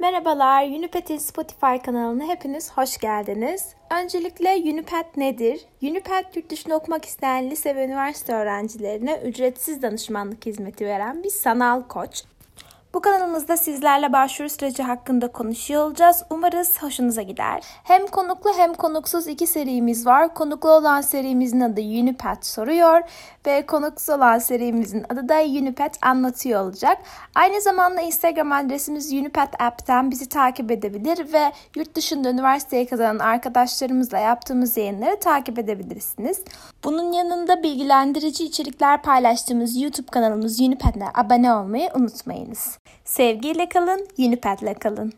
Merhabalar, Unipet'in Spotify kanalına hepiniz hoş geldiniz. Öncelikle Unipet nedir? Unipet yurt dışında okumak isteyen lise ve üniversite öğrencilerine ücretsiz danışmanlık hizmeti veren bir sanal koç. Bu kanalımızda sizlerle başvuru süreci hakkında konuşuyor olacağız. Umarız hoşunuza gider. Hem konuklu hem konuksuz iki serimiz var. Konuklu olan serimizin adı Unipet soruyor ve konuksuz olan serimizin adı da Unipet anlatıyor olacak. Aynı zamanda Instagram adresimiz Unipet app'ten bizi takip edebilir ve yurt dışında üniversiteye kazanan arkadaşlarımızla yaptığımız yayınları takip edebilirsiniz. Bunun yanında bilgilendirici içerikler paylaştığımız YouTube kanalımız Unipet'le abone olmayı unutmayınız. Sevgiyle kalın, Unipet'le kalın.